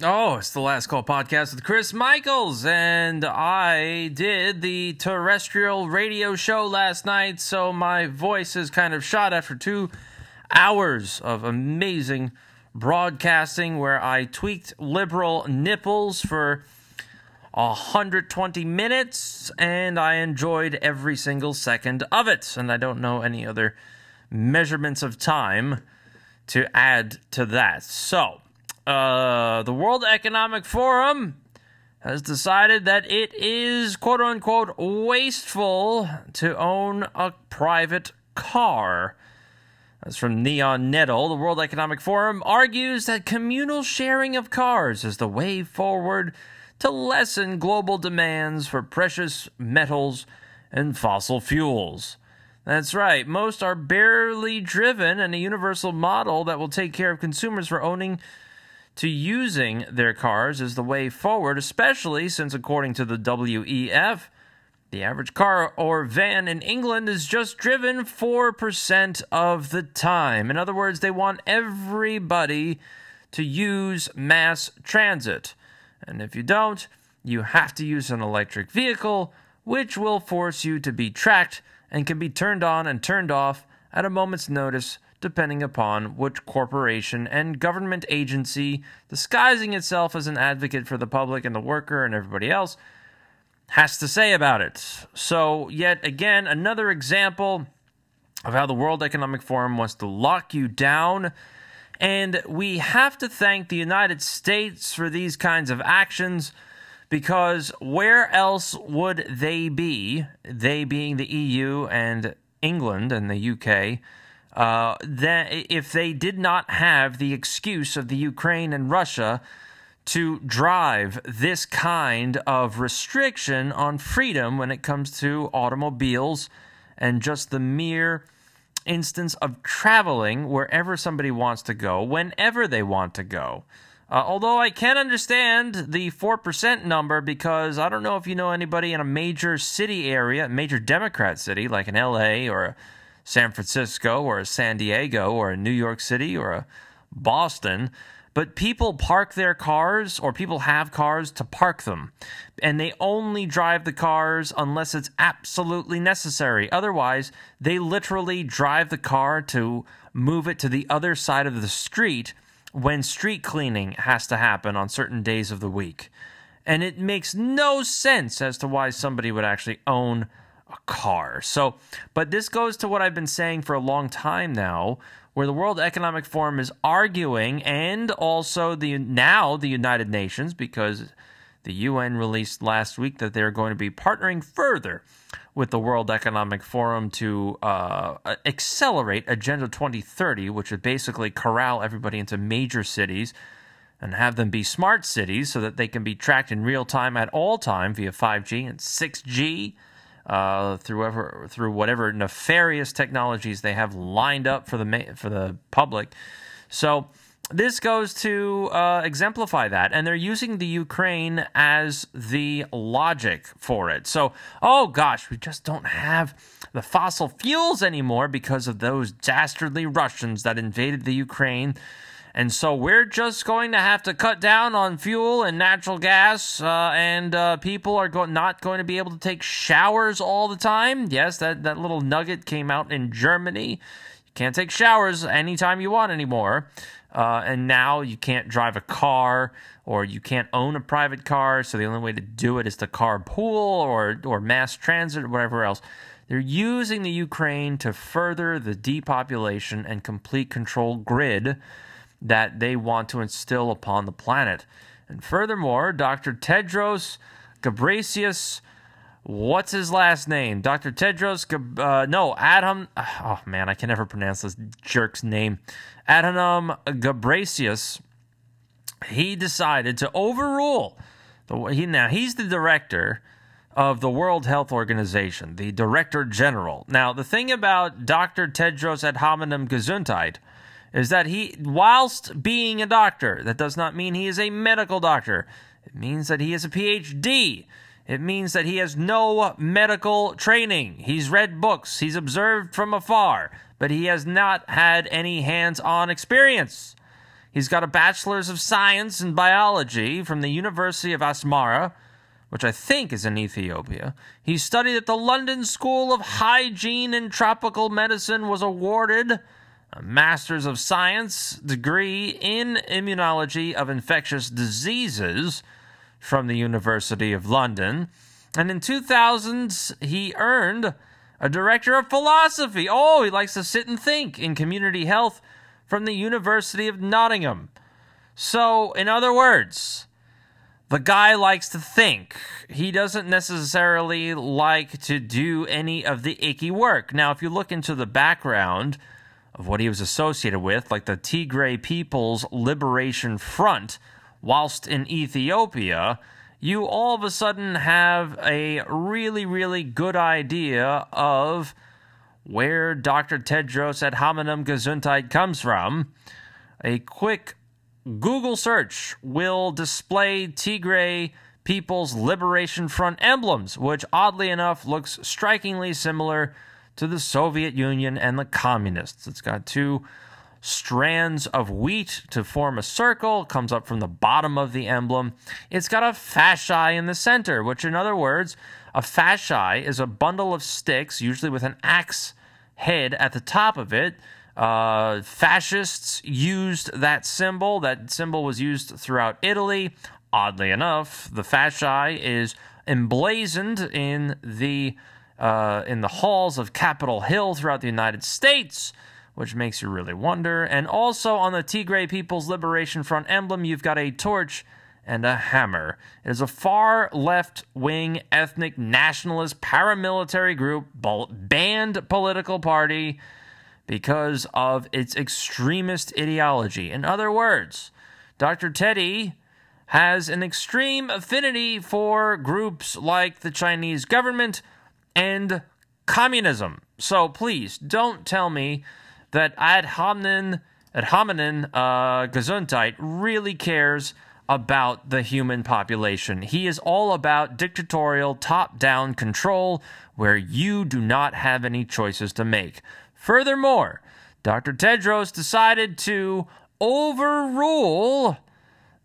Oh, it's the Last Call podcast with Chris Michaels, and I did the terrestrial radio show last night, so my voice is kind of shot after two hours of amazing broadcasting where I tweaked liberal nipples for 120 minutes, and I enjoyed every single second of it, and I don't know any other measurements of time to add to that. So, uh, the World Economic Forum has decided that it is quote unquote wasteful to own a private car. That's from Neon Nettle. The World Economic Forum argues that communal sharing of cars is the way forward to lessen global demands for precious metals and fossil fuels. That's right, most are barely driven, and a universal model that will take care of consumers for owning to using their cars is the way forward, especially since, according to the WEF, the average car or van in England is just driven 4% of the time. In other words, they want everybody to use mass transit. And if you don't, you have to use an electric vehicle, which will force you to be tracked and can be turned on and turned off at a moment's notice depending upon which corporation and government agency, disguising itself as an advocate for the public and the worker and everybody else, has to say about it. So, yet again, another example of how the World Economic Forum wants to lock you down. And we have to thank the United States for these kinds of actions because where else would they be? They being the EU and England and the UK uh, that if they did not have the excuse of the Ukraine and Russia to drive this kind of restriction on freedom when it comes to automobiles and just the mere instance of traveling wherever somebody wants to go, whenever they want to go. Uh, although I can understand the 4% number because I don't know if you know anybody in a major city area, major Democrat city like in LA or San Francisco or San Diego or New York City or Boston, but people park their cars or people have cars to park them. And they only drive the cars unless it's absolutely necessary. Otherwise, they literally drive the car to move it to the other side of the street when street cleaning has to happen on certain days of the week. And it makes no sense as to why somebody would actually own a car. So, but this goes to what I've been saying for a long time now, where the World Economic Forum is arguing, and also the now the United Nations, because the UN released last week that they're going to be partnering further with the World Economic Forum to uh, accelerate Agenda 2030, which would basically corral everybody into major cities and have them be smart cities so that they can be tracked in real time at all time via 5G and 6G uh, through ever, through whatever nefarious technologies they have lined up for the for the public. So this goes to uh, exemplify that, and they're using the Ukraine as the logic for it. So, oh gosh, we just don't have the fossil fuels anymore because of those dastardly Russians that invaded the Ukraine and so we're just going to have to cut down on fuel and natural gas, uh, and uh, people are go- not going to be able to take showers all the time. Yes, that, that little nugget came out in Germany. You can't take showers anytime you want anymore. Uh, and now you can't drive a car or you can't own a private car. So the only way to do it is to carpool or, or mass transit or whatever else. They're using the Ukraine to further the depopulation and complete control grid that they want to instill upon the planet. And furthermore, Dr. Tedros Ghebreyesus, what's his last name? Dr. Tedros, uh, no, Adam, oh man, I can never pronounce this jerk's name. Adhanom Ghebreyesus, he decided to overrule, the, he, now he's the director of the World Health Organization, the Director General. Now, the thing about Dr. Tedros Adhanom Gesundheit is that he, whilst being a doctor, that does not mean he is a medical doctor. It means that he is a PhD. It means that he has no medical training. He's read books, he's observed from afar, but he has not had any hands on experience. He's got a bachelor's of science in biology from the University of Asmara, which I think is in Ethiopia. He studied at the London School of Hygiene and Tropical Medicine, was awarded a Master's of Science degree in Immunology of Infectious Diseases from the University of London. And in 2000, he earned a Director of Philosophy. Oh, he likes to sit and think in Community Health from the University of Nottingham. So, in other words, the guy likes to think. He doesn't necessarily like to do any of the icky work. Now, if you look into the background of what he was associated with, like the Tigray People's Liberation Front, whilst in Ethiopia, you all of a sudden have a really, really good idea of where Dr. Tedros Adhanom Gesundheit comes from. A quick Google search will display Tigray People's Liberation Front emblems, which oddly enough looks strikingly similar to the Soviet Union and the communists. It's got two strands of wheat to form a circle, comes up from the bottom of the emblem. It's got a fasci in the center, which, in other words, a fasci is a bundle of sticks, usually with an axe head at the top of it uh, fascists used that symbol. That symbol was used throughout Italy. Oddly enough, the fasci is emblazoned in the uh, in the halls of Capitol Hill throughout the United States, which makes you really wonder. And also on the Tigray People's Liberation Front emblem, you've got a torch and a hammer. It is a far left wing ethnic nationalist paramilitary group, banned political party because of its extremist ideology. In other words, Dr. Teddy has an extreme affinity for groups like the Chinese government and communism. So please don't tell me that ad hominem, ad hominem uh, Gesundheit really cares about the human population. He is all about dictatorial top down control where you do not have any choices to make. Furthermore, Dr. Tedros decided to overrule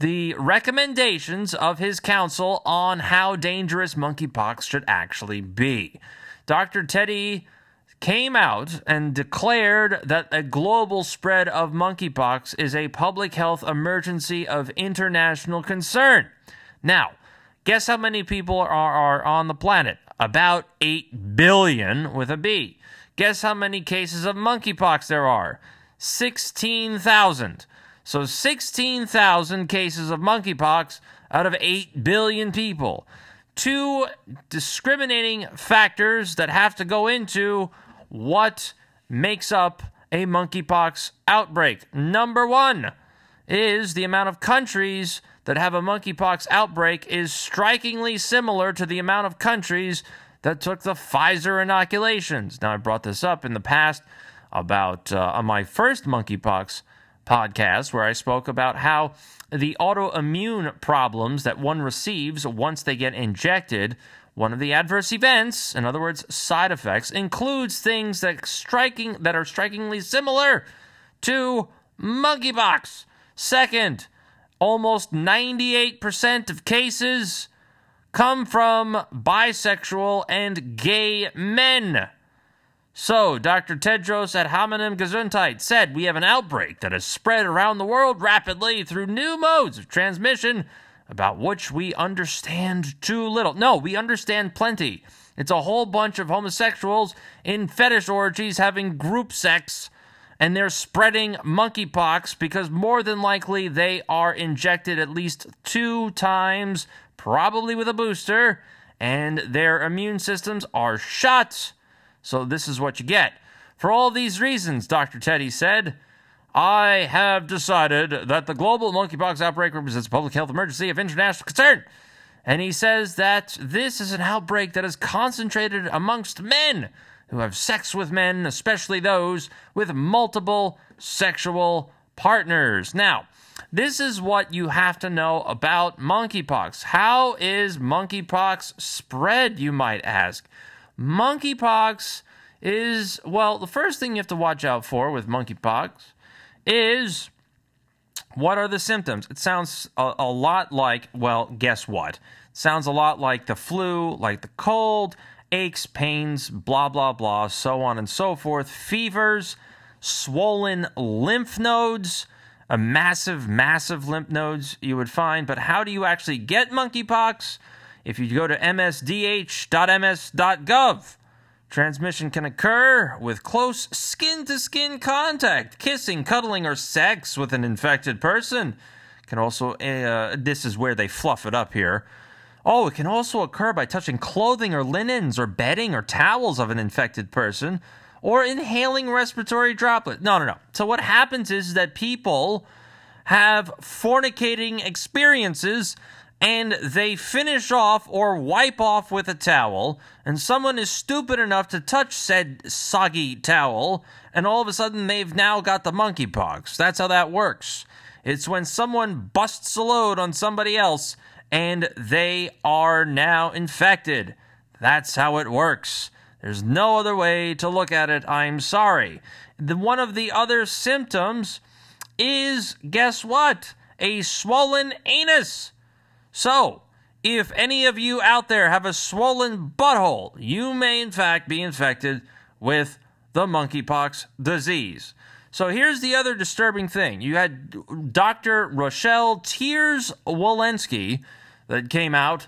the recommendations of his council on how dangerous monkeypox should actually be. Dr. Teddy came out and declared that a global spread of monkeypox is a public health emergency of international concern. Now, guess how many people are, are on the planet? About 8 billion with a B. Guess how many cases of monkeypox there are? 16,000. So 16,000 cases of monkeypox out of 8 billion people. Two discriminating factors that have to go into what makes up a monkeypox outbreak. Number one is the amount of countries that have a monkeypox outbreak is strikingly similar to the amount of countries that took the Pfizer inoculations. Now, I brought this up in the past about uh, my first monkeypox podcast, where I spoke about how the autoimmune problems that one receives once they get injected. One of the adverse events, in other words, side effects, includes things that striking that are strikingly similar to monkeypox. Second, almost 98% of cases come from bisexual and gay men. So, Dr. Tedros Adhanom Gesundheit said we have an outbreak that has spread around the world rapidly through new modes of transmission about which we understand too little. No, we understand plenty. It's a whole bunch of homosexuals in fetish orgies having group sex, and they're spreading monkeypox because more than likely they are injected at least two times probably with a booster, and their immune systems are shot. So, this is what you get. For all these reasons, Dr. Teddy said, I have decided that the global monkeypox outbreak represents a public health emergency of international concern. And he says that this is an outbreak that is concentrated amongst men who have sex with men, especially those with multiple sexual partners. Now, this is what you have to know about monkeypox. How is monkeypox spread, you might ask? Monkeypox is, well, the first thing you have to watch out for with monkeypox is What are the symptoms? It sounds a, a lot like, well, guess what? Sounds a lot like the flu, like the cold, aches, pains, blah, blah, blah, so on and so forth, fevers, swollen lymph nodes, a massive, massive lymph nodes you would find. But how do you actually get monkeypox? If you go to msdh.ms.gov, transmission can occur with close skin to skin contact, kissing, cuddling, or sex with an infected person. Can also, uh, this is where they fluff it up here. Oh, it can also occur by touching clothing or linens or bedding or towels of an infected person or inhaling respiratory droplets. No, no, no. So what happens is that people have fornicating experiences and they finish off or wipe off with a towel, and someone is stupid enough to touch said soggy towel, and all of a sudden they've now got the monkeypox. That's how that works. It's when someone busts a load on somebody else and they are now infected. That's how it works. There's no other way to look at it. I'm sorry. The, one of the other symptoms is guess what? A swollen anus. So, if any of you out there have a swollen butthole, you may in fact be infected with the monkeypox disease. So here's the other disturbing thing. You had Dr. Rochelle Tears Walensky that came out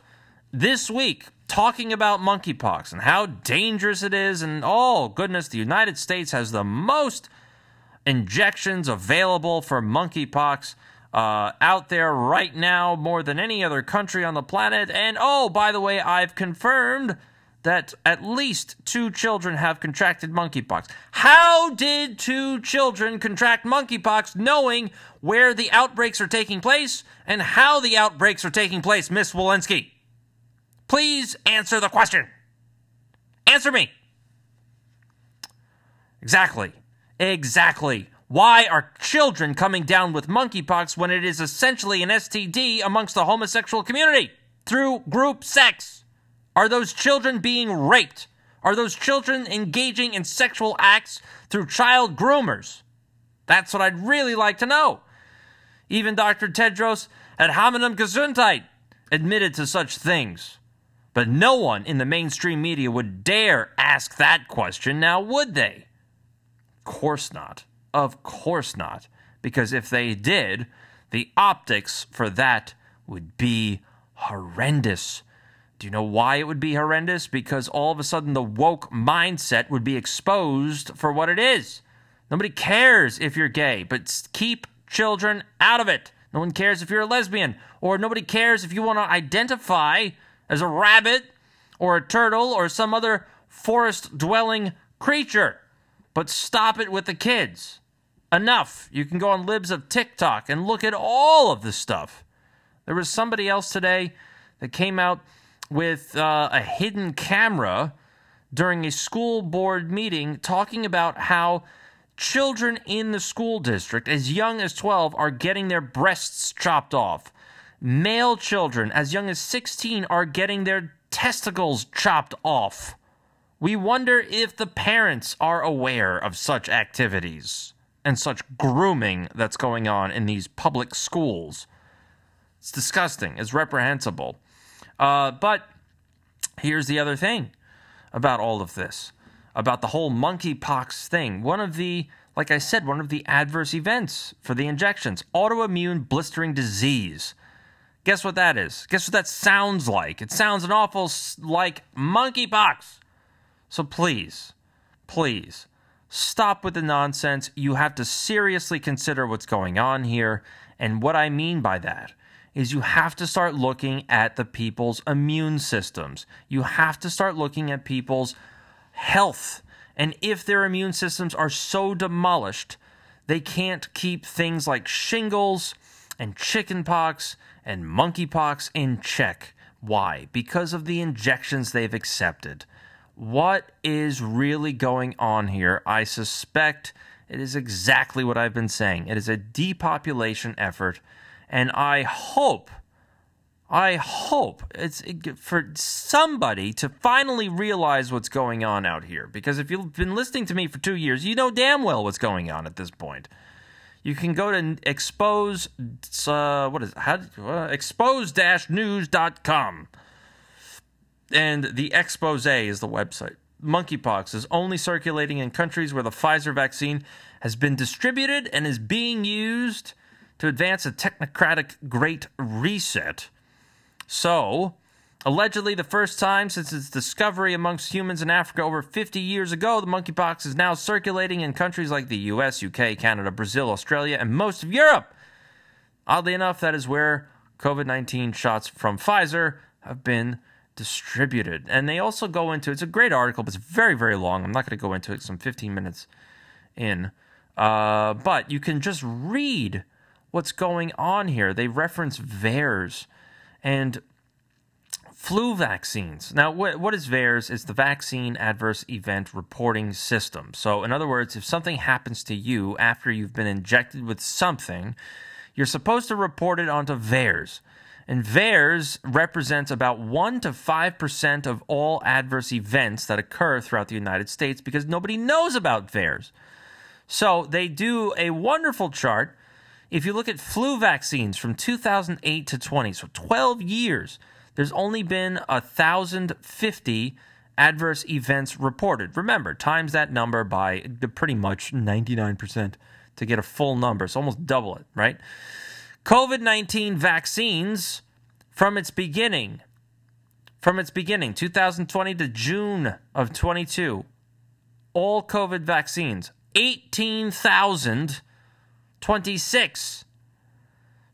this week talking about monkeypox and how dangerous it is. And oh, goodness, the United States has the most injections available for monkeypox uh, out there right now, more than any other country on the planet. And oh, by the way, I've confirmed that at least two children have contracted monkeypox. How did two children contract monkeypox knowing where the outbreaks are taking place and how the outbreaks are taking place, Miss Walensky? Please answer the question. Answer me. Exactly. Exactly. Why are children coming down with monkeypox when it is essentially an STD amongst the homosexual community through group sex? Are those children being raped? Are those children engaging in sexual acts through child groomers? That's what I'd really like to know. Even Dr. Tedros Adhanom Gesundheit admitted to such things. But no one in the mainstream media would dare ask that question, now would they? Of course not. Of course not. Because if they did, the optics for that would be horrendous. Do you know why it would be horrendous? Because all of a sudden the woke mindset would be exposed for what it is. Nobody cares if you're gay, but keep children out of it. No one cares if you're a lesbian, or nobody cares if you want to identify as a rabbit or a turtle or some other forest dwelling creature. But stop it with the kids. Enough. You can go on Libs of TikTok and look at all of this stuff. There was somebody else today that came out with uh, a hidden camera during a school board meeting talking about how children in the school district as young as 12 are getting their breasts chopped off. Male children as young as 16 are getting their testicles chopped off. We wonder if the parents are aware of such activities and such grooming that's going on in these public schools. It's disgusting. It's reprehensible. Uh, but here's the other thing about all of this about the whole monkeypox thing. One of the, like I said, one of the adverse events for the injections autoimmune blistering disease. Guess what that is? Guess what that sounds like? It sounds an awful like monkeypox. So please, please, Stop with the nonsense. You have to seriously consider what's going on here. And what I mean by that is you have to start looking at the people's immune systems. You have to start looking at people's health. And if their immune systems are so demolished, they can't keep things like shingles and chickenpox and monkeypox in check. Why? Because of the injections they've accepted. What is really going on here? I suspect it is exactly what I've been saying. It is a depopulation effort, and I hope, I hope it's for somebody to finally realize what's going on out here. Because if you've been listening to me for two years, you know damn well what's going on at this point. you can go to expose uh, what is it? how uh, expose-news.com and the expose is the website monkeypox is only circulating in countries where the Pfizer vaccine has been distributed and is being used to advance a technocratic great reset so Allegedly, the first time since its discovery amongst humans in Africa over 50 years ago, the monkeypox is now circulating in countries like the US, UK, Canada, Brazil, Australia, and most of Europe. Oddly enough, that is where COVID 19 shots from Pfizer have been distributed. And they also go into it's a great article, but it's very, very long. I'm not going to go into it, some 15 minutes in. Uh, but you can just read what's going on here. They reference VAERS. And Flu vaccines. Now, what, what is VAERS? It's the Vaccine Adverse Event Reporting System. So, in other words, if something happens to you after you've been injected with something, you're supposed to report it onto VAERS. And VAERS represents about 1 to 5% of all adverse events that occur throughout the United States because nobody knows about VAERS. So, they do a wonderful chart. If you look at flu vaccines from 2008 to 20, so 12 years, there's only been 1,050 adverse events reported. Remember, times that number by pretty much 99% to get a full number. It's almost double it, right? COVID 19 vaccines from its beginning, from its beginning, 2020 to June of 22, all COVID vaccines, 18,026.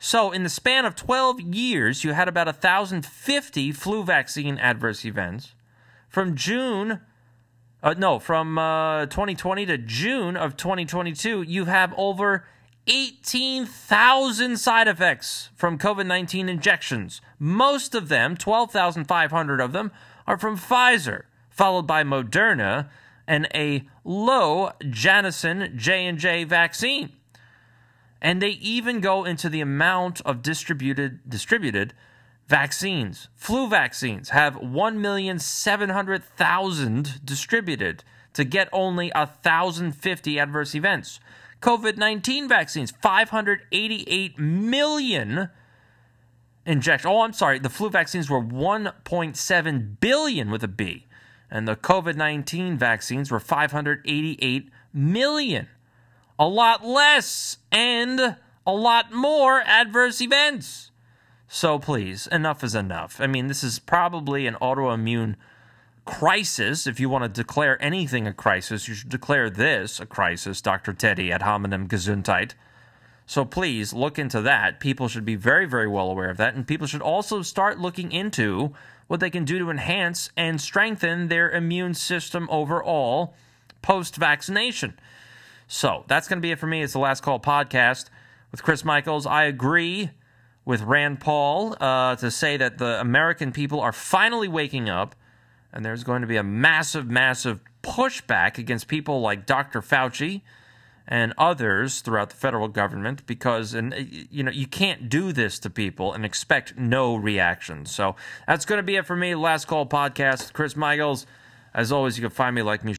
So, in the span of 12 years, you had about 1,050 flu vaccine adverse events. From June, uh, no, from uh, 2020 to June of 2022, you have over 18,000 side effects from COVID 19 injections. Most of them, 12,500 of them, are from Pfizer, followed by Moderna and a low Janssen J&J vaccine and they even go into the amount of distributed distributed vaccines. Flu vaccines have 1,700,000 distributed to get only 1,050 adverse events. COVID 19 vaccines, 588 million injections. Oh, I'm sorry. The flu vaccines were 1.7 billion with a B, and the COVID 19 vaccines were 588 million a lot less and a lot more adverse events. So please, enough is enough. I mean, this is probably an autoimmune crisis. If you want to declare anything a crisis, you should declare this a crisis, Dr. Teddy at Hominem Gesundheit. So please look into that. People should be very, very well aware of that. And people should also start looking into what they can do to enhance and strengthen their immune system overall post vaccination. So that's going to be it for me. It's the Last Call podcast with Chris Michaels. I agree with Rand Paul uh, to say that the American people are finally waking up, and there's going to be a massive, massive pushback against people like Dr. Fauci and others throughout the federal government because and uh, you know you can't do this to people and expect no reaction. So that's going to be it for me. Last Call podcast. Chris Michaels. As always, you can find me like me